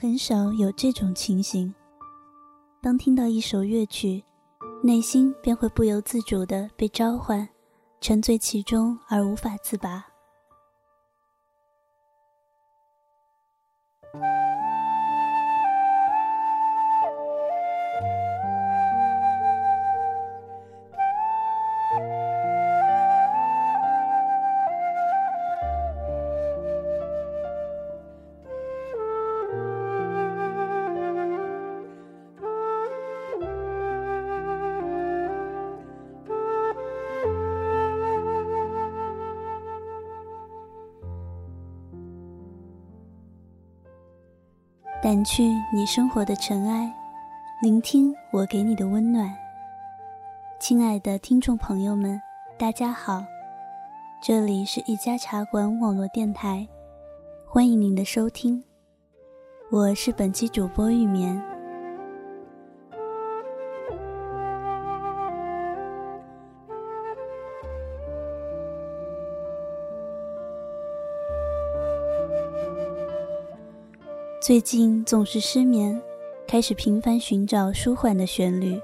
很少有这种情形。当听到一首乐曲，内心便会不由自主的被召唤，沉醉其中而无法自拔。掸去你生活的尘埃，聆听我给你的温暖。亲爱的听众朋友们，大家好，这里是一家茶馆网络电台，欢迎您的收听，我是本期主播玉棉。最近总是失眠，开始频繁寻找舒缓的旋律。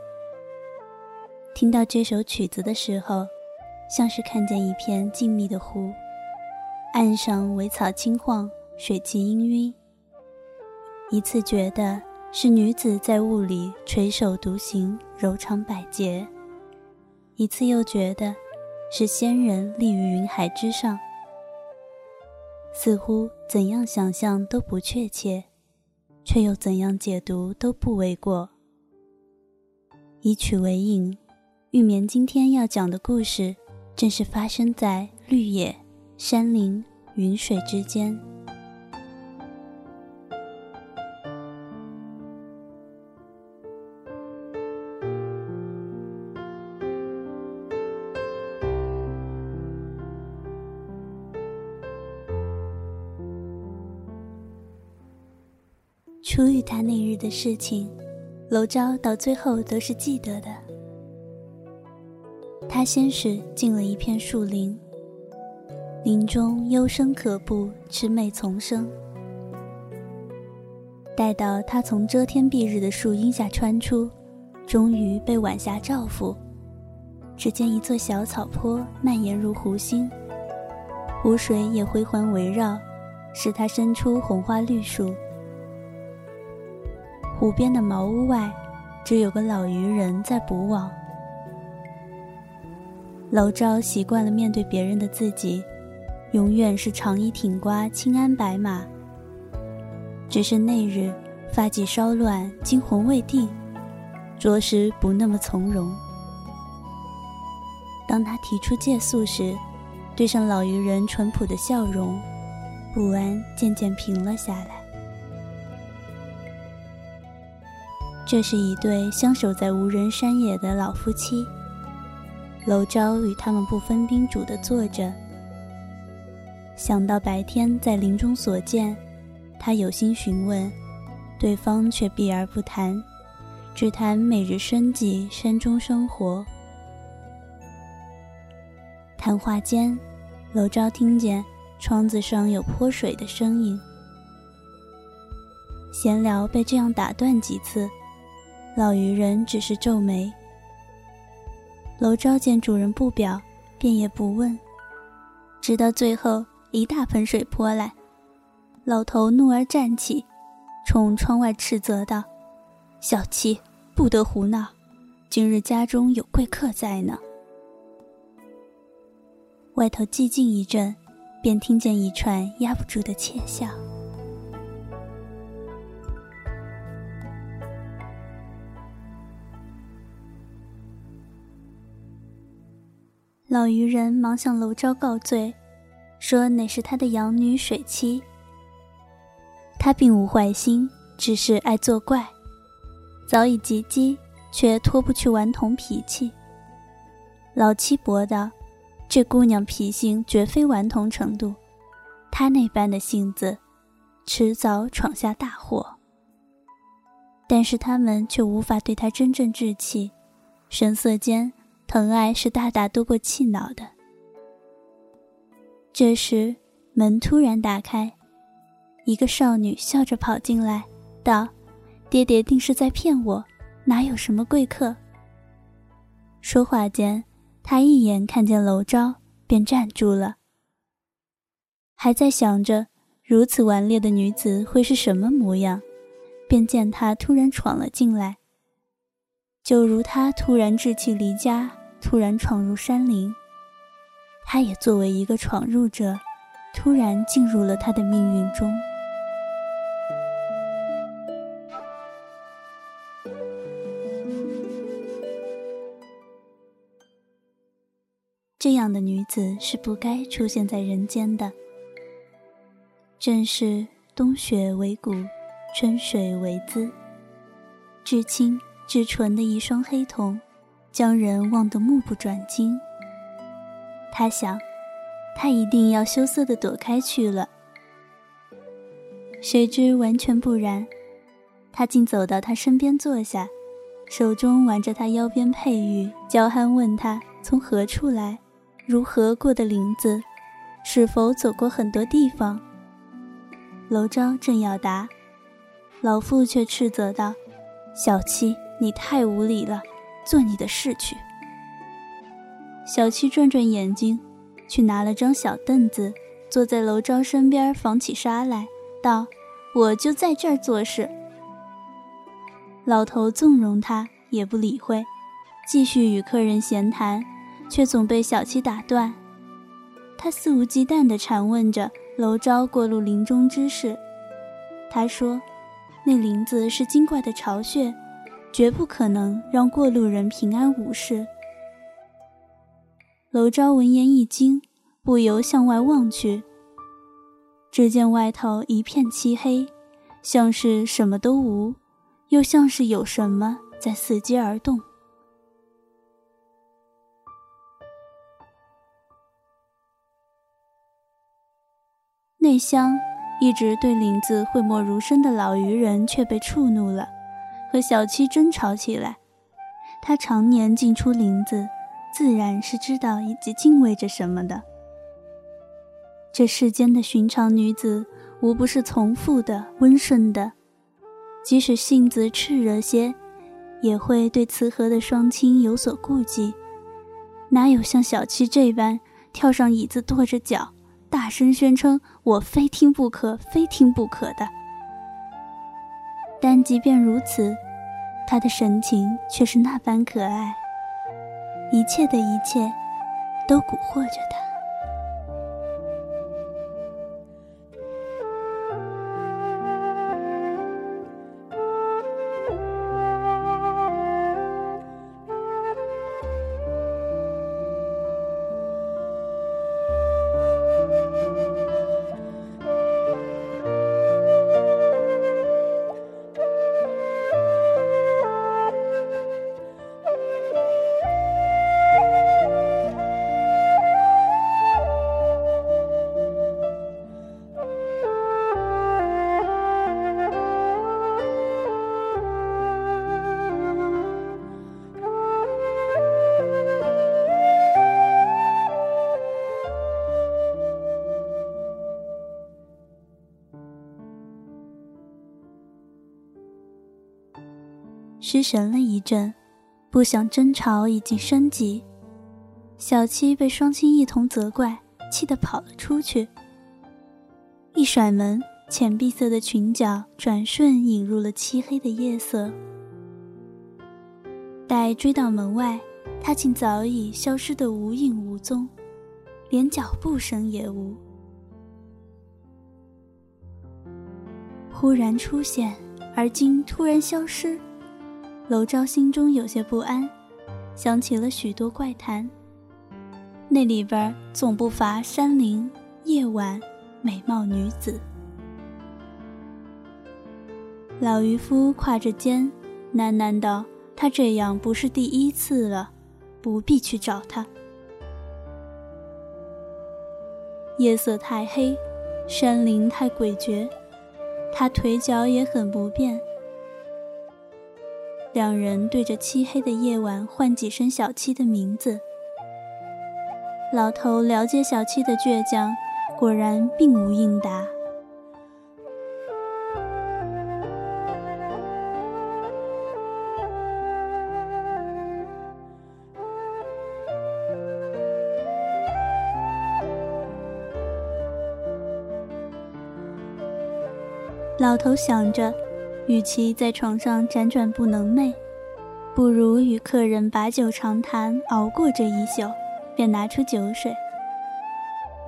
听到这首曲子的时候，像是看见一片静谧的湖，岸上苇草轻晃，水汽氤氲。一次觉得是女子在雾里垂手独行，柔肠百结；一次又觉得是仙人立于云海之上。似乎怎样想象都不确切，却又怎样解读都不为过。以曲为引，玉棉今天要讲的故事，正是发生在绿野、山林、云水之间。初遇他那日的事情，娄昭到最后都是记得的。他先是进了一片树林，林中幽深可怖，魑魅丛生。待到他从遮天蔽日的树荫下穿出，终于被晚霞照拂，只见一座小草坡蔓延入湖心，湖水也回环围绕，使他伸出红花绿树。湖边的茅屋外，只有个老渔人在捕网。娄昭习惯了面对别人的自己，永远是长衣挺刮、青鞍白马。只是那日发髻稍乱、惊魂未定，着实不那么从容。当他提出借宿时，对上老渔人淳朴的笑容，不安渐渐平了下来。这是一对相守在无人山野的老夫妻。娄昭与他们不分宾主的坐着，想到白天在林中所见，他有心询问，对方却避而不谈，只谈每日生计、山中生活。谈话间，娄昭听见窗子上有泼水的声音。闲聊被这样打断几次。老渔人只是皱眉。楼昭见主人不表，便也不问，直到最后一大盆水泼来，老头怒而站起，冲窗外斥责道：“小七不得胡闹，今日家中有贵客在呢。”外头寂静一阵，便听见一串压不住的窃笑。老渔人忙向娄昭告罪，说乃是他的养女水妻。他并无坏心，只是爱作怪，早已及笄，却脱不去顽童脾气。老七驳道：“这姑娘脾性绝非顽童程度，她那般的性子，迟早闯下大祸。但是他们却无法对她真正置气，神色间。”疼爱是大大多过气恼的。这时，门突然打开，一个少女笑着跑进来，道：“爹爹定是在骗我，哪有什么贵客？”说话间，他一眼看见楼昭，便站住了。还在想着如此顽劣的女子会是什么模样，便见她突然闯了进来。就如他突然志气离家，突然闯入山林，他也作为一个闯入者，突然进入了他的命运中。这样的女子是不该出现在人间的。正是冬雪为骨，春水为姿，至清。至纯的一双黑瞳，将人望得目不转睛。他想，他一定要羞涩地躲开去了。谁知完全不然，他竟走到他身边坐下，手中玩着他腰边佩玉，娇憨问他从何处来，如何过的林子，是否走过很多地方。娄昭正要答，老妇却斥责道：“小七！”你太无礼了，做你的事去。小七转转眼睛，去拿了张小凳子，坐在楼昭身边，纺起纱来，道：“我就在这儿做事。”老头纵容他，也不理会，继续与客人闲谈，却总被小七打断。他肆无忌惮地缠问着楼昭过路林中之事。他说：“那林子是精怪的巢穴。”绝不可能让过路人平安无事。娄昭闻言一惊，不由向外望去。只见外头一片漆黑，像是什么都无，又像是有什么在伺机而动。内乡一直对林子讳莫如深的老渔人却被触怒了。和小七争吵起来，他常年进出林子，自然是知道以及敬畏着什么的。这世间的寻常女子，无不是从父的、温顺的，即使性子炽热些，也会对慈和的双亲有所顾忌。哪有像小七这般跳上椅子跺着脚，大声宣称“我非听不可，非听不可”的？但即便如此。他的神情却是那般可爱，一切的一切，都蛊惑着他。失神了一阵，不想争吵已经升级。小七被双亲一同责怪，气得跑了出去。一甩门，浅碧色的裙角转瞬引入了漆黑的夜色。待追到门外，他竟早已消失得无影无踪，连脚步声也无。忽然出现，而今突然消失。娄昭心中有些不安，想起了许多怪谈。那里边总不乏山林、夜晚、美貌女子。老渔夫挎着肩，喃喃道：“他这样不是第一次了，不必去找他。”夜色太黑，山林太诡谲，他腿脚也很不便。两人对着漆黑的夜晚唤几声小七的名字。老头了解小七的倔强果然并无应答。老头想着与其在床上辗转不能寐，不如与客人把酒长谈，熬过这一宿，便拿出酒水。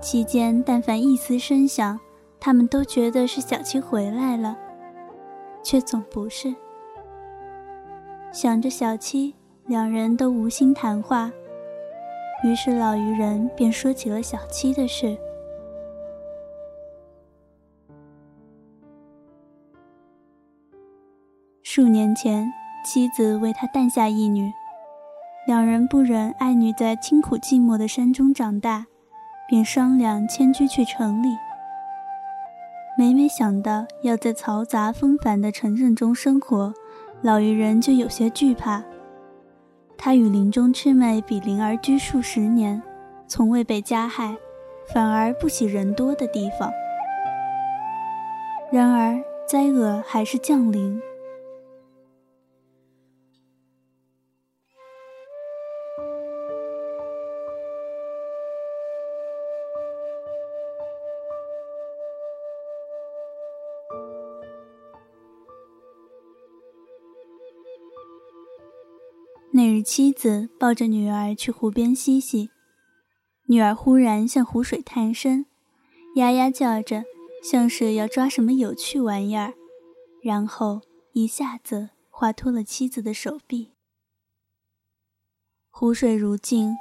期间，但凡一丝声响，他们都觉得是小七回来了，却总不是。想着小七，两人都无心谈话，于是老渔人便说起了小七的事。数年前，妻子为他诞下一女，两人不忍爱女在清苦寂寞的山中长大。便商量迁居去城里。每每想到要在嘈杂纷繁的城镇中生活，老渔人就有些惧怕。他与林中魑魅比邻而居数十年，从未被加害，反而不喜人多的地方。然而灾厄还是降临。子抱着女儿去湖边嬉戏，女儿忽然向湖水探身，呀呀叫着，像是要抓什么有趣玩意儿，然后一下子划脱了妻子的手臂。湖水如镜，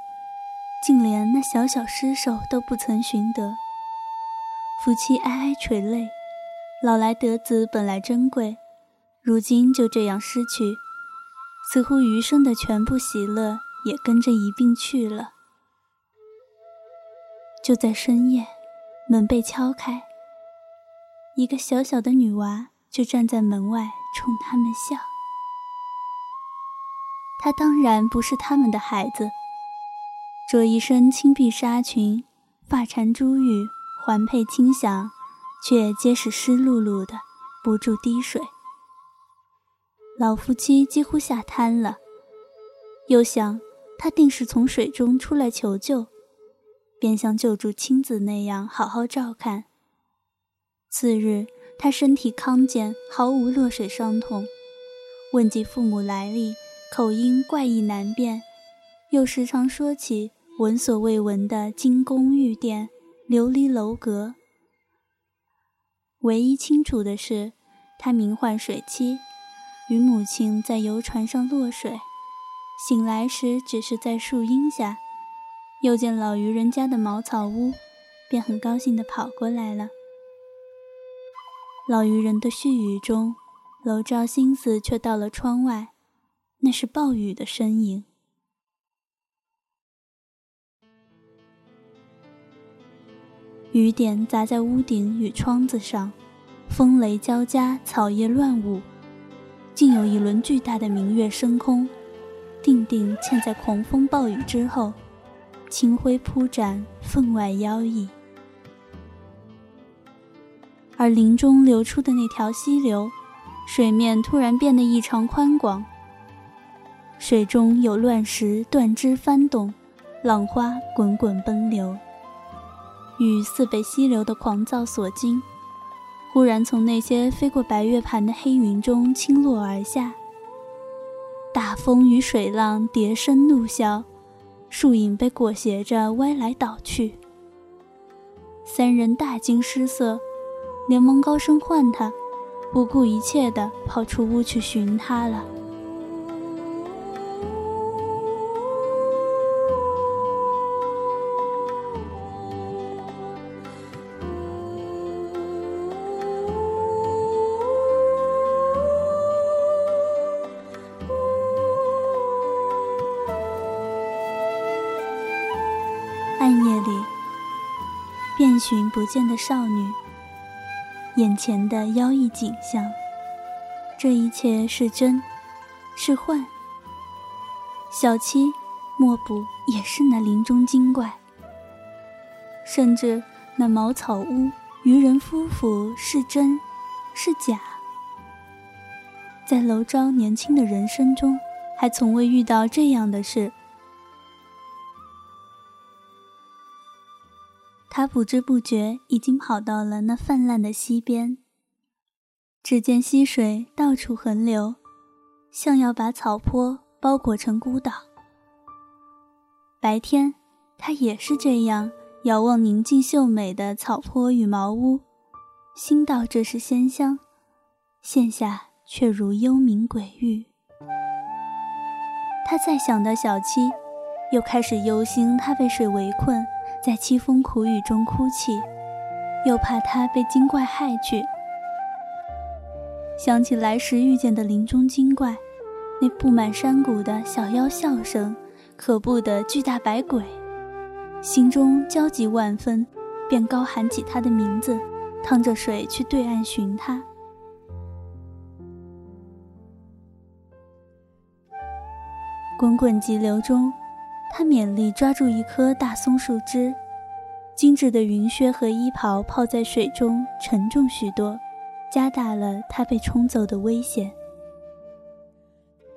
竟连那小小尸首都不曾寻得。夫妻哀哀垂泪，老来得子本来珍贵，如今就这样失去。似乎余生的全部喜乐也跟着一并去了。就在深夜，门被敲开，一个小小的女娃就站在门外冲他们笑。她当然不是他们的孩子，着一身青碧纱裙，发缠珠玉，环佩轻响，却皆是湿漉漉的，不住滴水。老夫妻几乎吓瘫了，又想他定是从水中出来求救，便像救助亲子那样好好照看。次日，他身体康健，毫无落水伤痛。问及父母来历，口音怪异难辨，又时常说起闻所未闻的金宫玉殿、琉璃楼阁。唯一清楚的是，他名唤水妻。与母亲在游船上落水，醒来时只是在树荫下，又见老渔人家的茅草屋，便很高兴地跑过来了。老渔人的絮语中，娄照心思却到了窗外，那是暴雨的身影。雨点砸在屋顶与窗子上，风雷交加，草叶乱舞。竟有一轮巨大的明月升空，定定嵌在狂风暴雨之后，清辉铺展，分外妖异。而林中流出的那条溪流，水面突然变得异常宽广，水中有乱石断枝翻动，浪花滚滚奔流，雨似被溪流的狂躁所惊。忽然从那些飞过白月盘的黑云中倾落而下，大风与水浪叠声怒啸，树影被裹挟着歪来倒去。三人大惊失色，连忙高声唤他，不顾一切地跑出屋去寻他了。寻不见的少女，眼前的妖异景象，这一切是真，是幻？小七，莫不也是那林中精怪？甚至那茅草屋、渔人夫妇是真，是假？在楼昭年轻的人生中，还从未遇到这样的事。他不知不觉已经跑到了那泛滥的溪边。只见溪水到处横流，像要把草坡包裹成孤岛。白天，他也是这样遥望宁静秀美的草坡与茅屋，心道这是仙乡，现下却如幽冥鬼域。他再想到小七，又开始忧心他被水围困，在凄风苦雨中哭泣，又怕他被精怪害去。想起来时遇见的林中精怪，那布满山谷的小妖笑声。可怖的巨大白鬼，心中焦急万分，便高喊起他的名字，趟着水去对岸寻他。滚滚急流中，他勉力抓住一棵大松树枝，精致的云靴和衣袍泡在水中，沉重许多，加大了他被冲走的危险。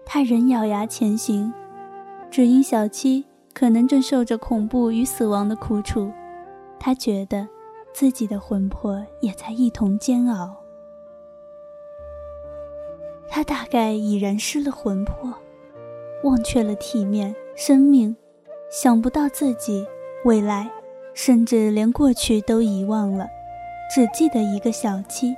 他仍咬牙前行。只因小七可能正受着恐怖与死亡的苦楚，他觉得自己的魂魄也在一同煎熬。他大概已然失了魂魄，忘却了体面、生命，想不到自己未来，甚至连过去都遗忘了，只记得一个小七。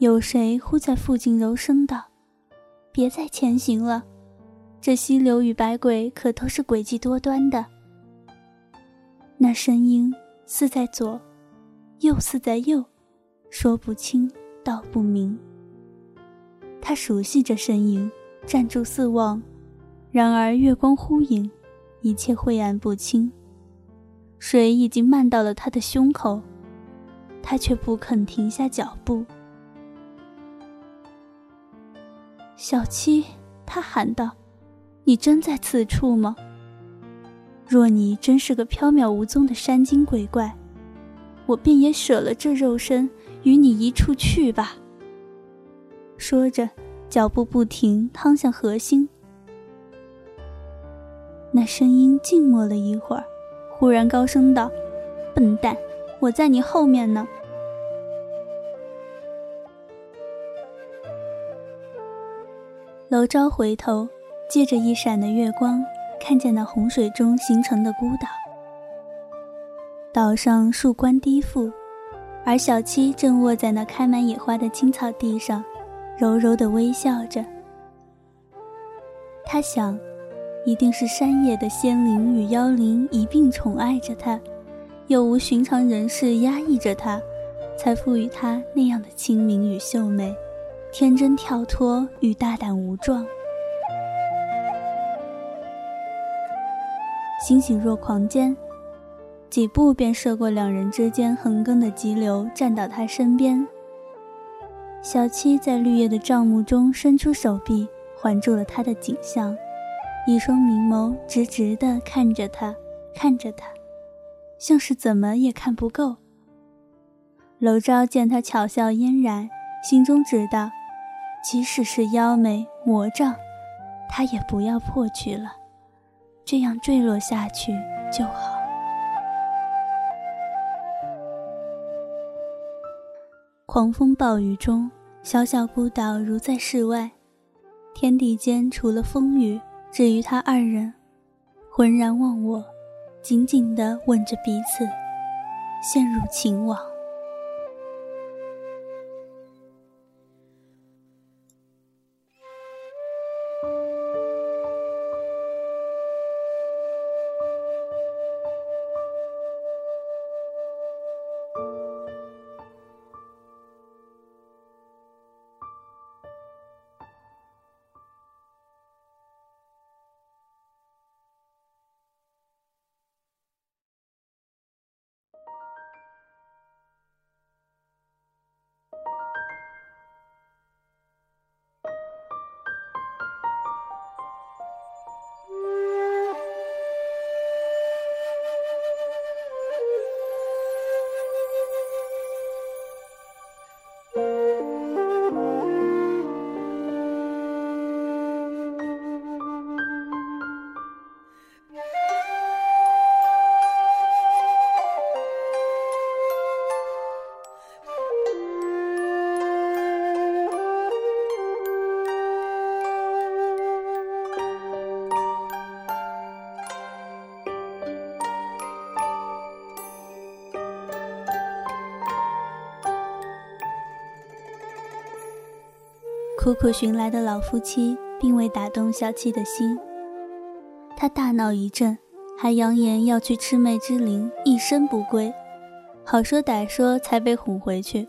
有谁忽在附近柔声道：“别再前行了，这溪流与百鬼可都是诡计多端的。”那声音似在左，又似在右，说不清道不明。他熟悉这声音，站住四望，然而月光忽隐，一切晦暗不清。水已经漫到了他的胸口，他却不肯停下脚步。小七，他喊道：“你真在此处吗？若你真是个缥缈无踪的山精鬼怪，我便也舍了这肉身，与你一处去吧。”说着，脚步不停，趟向河心。那声音静默了一会儿，忽然高声道：“笨蛋，我在你后面呢。”娄昭回头，借着一闪的月光，看见那洪水中形成的孤岛。岛上树冠低覆，而小七正卧在那开满野花的青草地上，柔柔地微笑着。他想，一定是山野的仙灵与妖灵一并宠爱着他，又无寻常人士压抑着他，才赋予他那样的清明与秀美。天真跳脱与大胆无状，欣喜若狂间，几步便涉过两人之间横亘的急流，站到他身边。小七在绿叶的帐幕中伸出手臂，环住了他的颈项，一双明眸直直的看着他，看着他，像是怎么也看不够。娄昭见他巧笑嫣然，心中知道。即使是妖魅魔障，他也不要破去了，这样坠落下去就好。狂风暴雨中，小小孤岛如在室外，天地间除了风雨，只余他二人，浑然忘我，紧紧地吻着彼此，陷入情网。苦苦寻来的老夫妻，并未打动小七的心。他大闹一阵，还扬言要去魑魅之灵，一生不归。好说歹说，才被哄回去。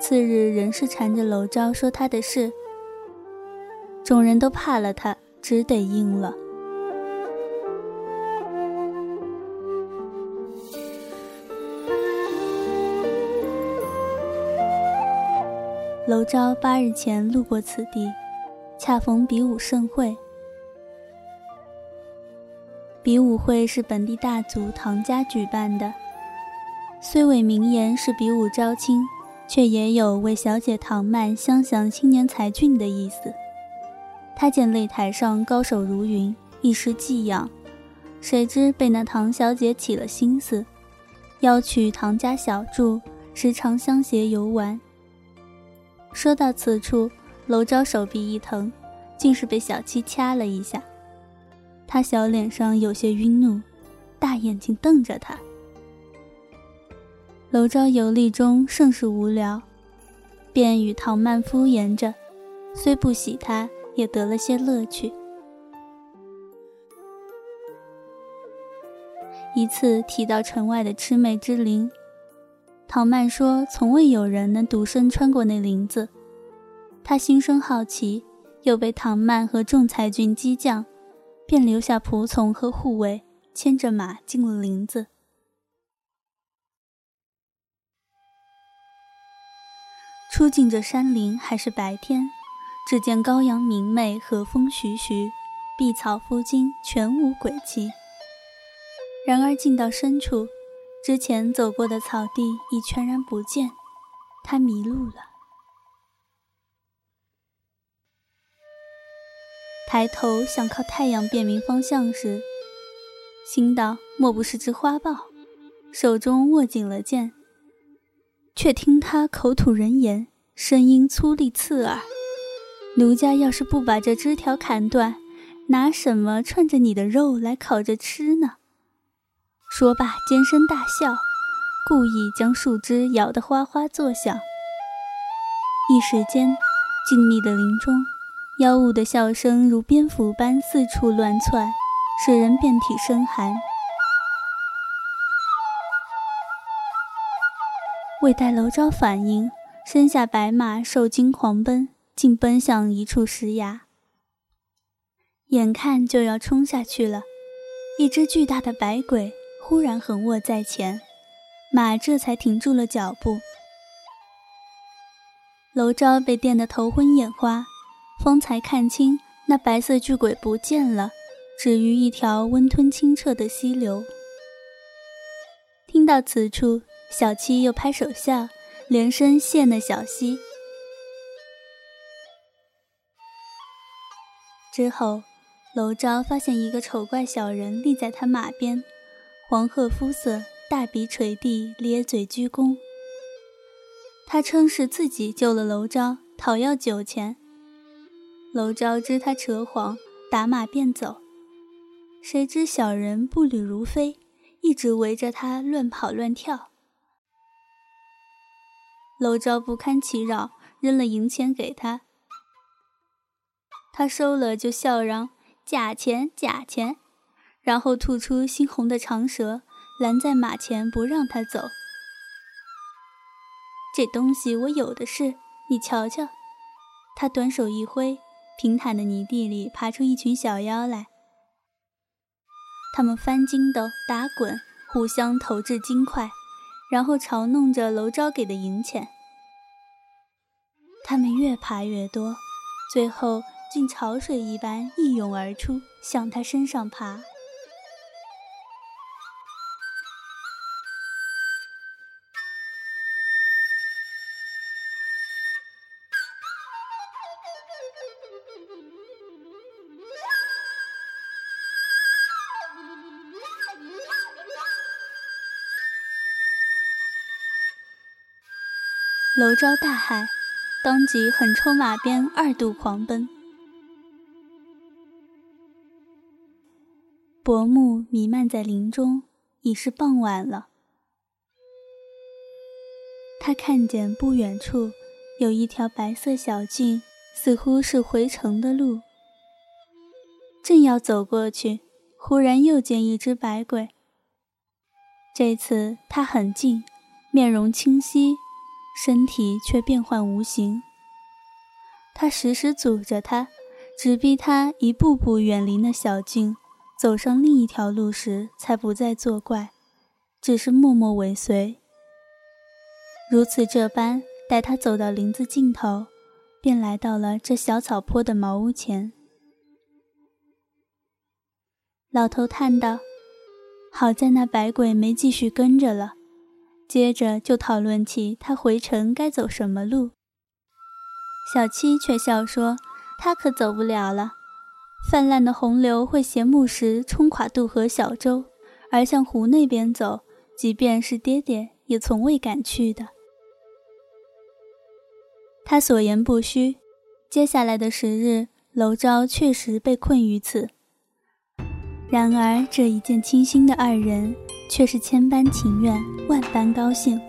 次日仍是缠着娄昭说他的事，众人都怕了他，只得应了。娄昭八日前路过此地，恰逢比武盛会。比武会是本地大族唐家举办的，虽伪名言是比武招亲，却也有为小姐唐曼相享青年才俊的意思。他见擂台上高手如云，一时寄养，谁知被那唐小姐起了心思，邀娶唐家小住，时常相携游玩。说到此处，娄昭手臂一疼，竟是被小七掐了一下。他小脸上有些晕怒，大眼睛瞪着他。娄昭游历中甚是无聊，便与唐曼敷衍着，虽不喜他，也得了些乐趣。一次提到城外的魑魅之林。唐曼说：“从未有人能独身穿过那林子。”他心生好奇，又被唐曼和众才俊激将，便留下仆从和护卫，牵着马进了林子。出进这山林还是白天，只见高阳明媚，和风徐徐，碧草敷金，全无鬼气。然而进到深处，之前走过的草地已全然不见，他迷路了。抬头想靠太阳辨明方向时，心道莫不是只花豹，手中握紧了剑。却听他口吐人言，声音粗厉刺耳：“奴家要是不把这枝条砍断，拿什么串着你的肉来烤着吃呢？”说罢，尖声大笑，故意将树枝摇得哗哗作响。一时间，静谧的林中，妖物的笑声如蝙蝠般四处乱窜，使人遍体生寒。未待楼昭反应，身下白马受惊狂奔，竟奔向一处石崖，眼看就要冲下去了，一只巨大的白鬼。忽然横卧在前，马这才停住了脚步。娄昭被电得头昏眼花，方才看清那白色巨鬼不见了，止于一条温吞清澈的溪流。听到此处，小七又拍手笑，连声谢那小溪。之后，娄昭发现一个丑怪小人立在他马边。黄褐肤色，大鼻垂地，咧嘴鞠躬。他称是自己救了娄昭，讨要酒钱。娄昭知他扯谎，打马便走。谁知小人步履如飞，一直围着他乱跑乱跳。娄昭不堪其扰，扔了银钱给他。他收了，就笑嚷：“假钱，假钱。”然后吐出猩红的长舌，拦在马前不让他走。这东西我有的是，你瞧瞧。他短手一挥，平坦的泥地里爬出一群小妖来。他们翻筋斗、打滚，互相投掷金块，然后嘲弄着楼昭给的银钱。他们越爬越多，最后竟潮水一般一涌而出，向他身上爬。娄昭大海，当即狠抽马鞭，二度狂奔。薄暮弥漫在林中，已是傍晚了。他看见不远处有一条白色小径，似乎是回城的路。正要走过去，忽然又见一只白鬼。这次他很近，面容清晰，身体却变幻无形。他时时阻着他，只逼他一步步远离那小径，走上另一条路时，才不再作怪，只是默默尾随。如此这般，待他走到林子尽头，便来到了这小草坡的茅屋前。老头叹道：“好在那白鬼没继续跟着了。”接着就讨论起他回城该走什么路。小七却笑说：“他可走不了了，泛滥的洪流会携木石冲垮渡河小舟，而向湖那边走，即便是爹爹也从未敢去的。”他所言不虚，接下来的十日，娄昭确实被困于此。然而，这一见倾心的二人却是千般情愿，万般高兴。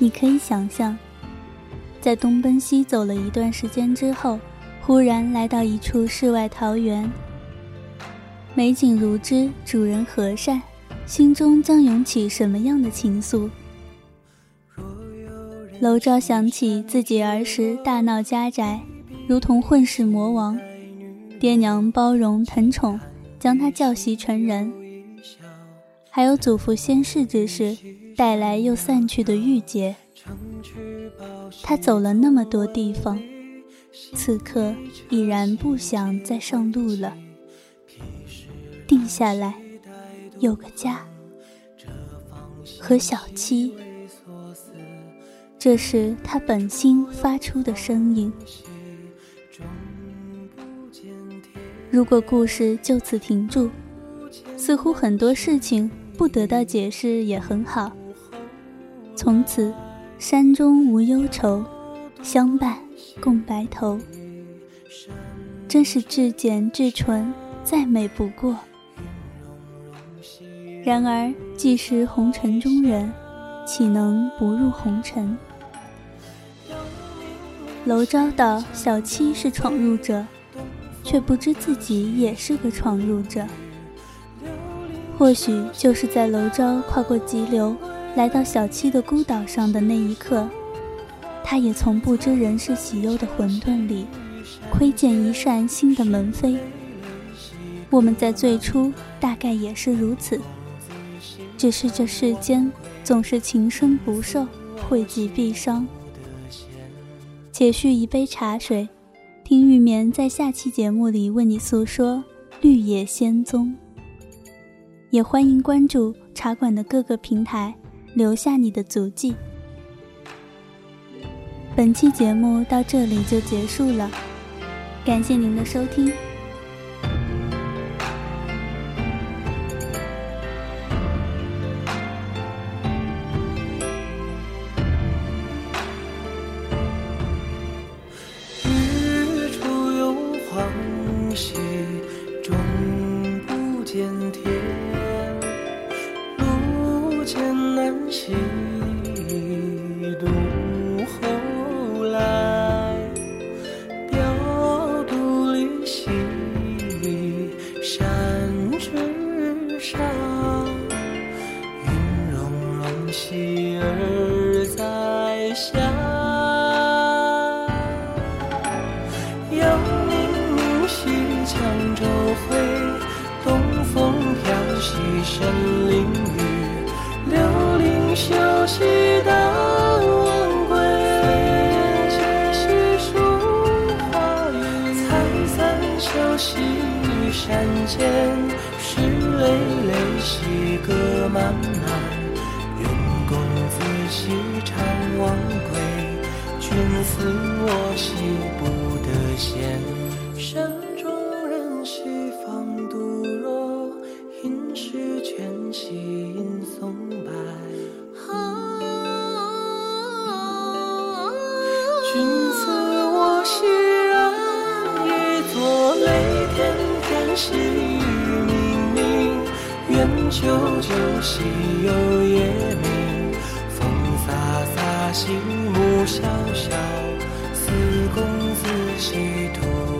你可以想象，在东奔西走了一段时间之后，忽然来到一处世外桃源，美景如织，主人和善，心中将涌起什么样的情愫？娄昭想起自己儿时大闹家宅，如同混世魔王，爹娘包容疼宠，将他教习成人；还有祖父仙逝之时带来又散去的郁结。他走了那么多地方，此刻已然不想再上路了，定下来，有个家，和小七。这是他本心发出的声音。如果故事就此停住，似乎很多事情不得到解释也很好。从此，山中无忧愁，相伴共白头，真是至简至纯，再美不过。然而，既是红尘中人，岂能不入红尘？娄昭道：“小七是闯入者，却不知自己也是个闯入者。或许就是在娄昭跨过急流，来到小七的孤岛上的那一刻，他也从不知人世喜忧的混沌里，窥见一扇新的门扉。我们在最初大概也是如此，只是这世间总是情深不寿，惠及必伤。”且续一杯茶水，听玉棉在下期节目里为你诉说《绿野仙踪》。也欢迎关注茶馆的各个平台，留下你的足迹。本期节目到这里就结束了，感谢您的收听。细雨冥冥。秋酒，夕有夜明。风飒飒，心木萧萧，思公子兮徒。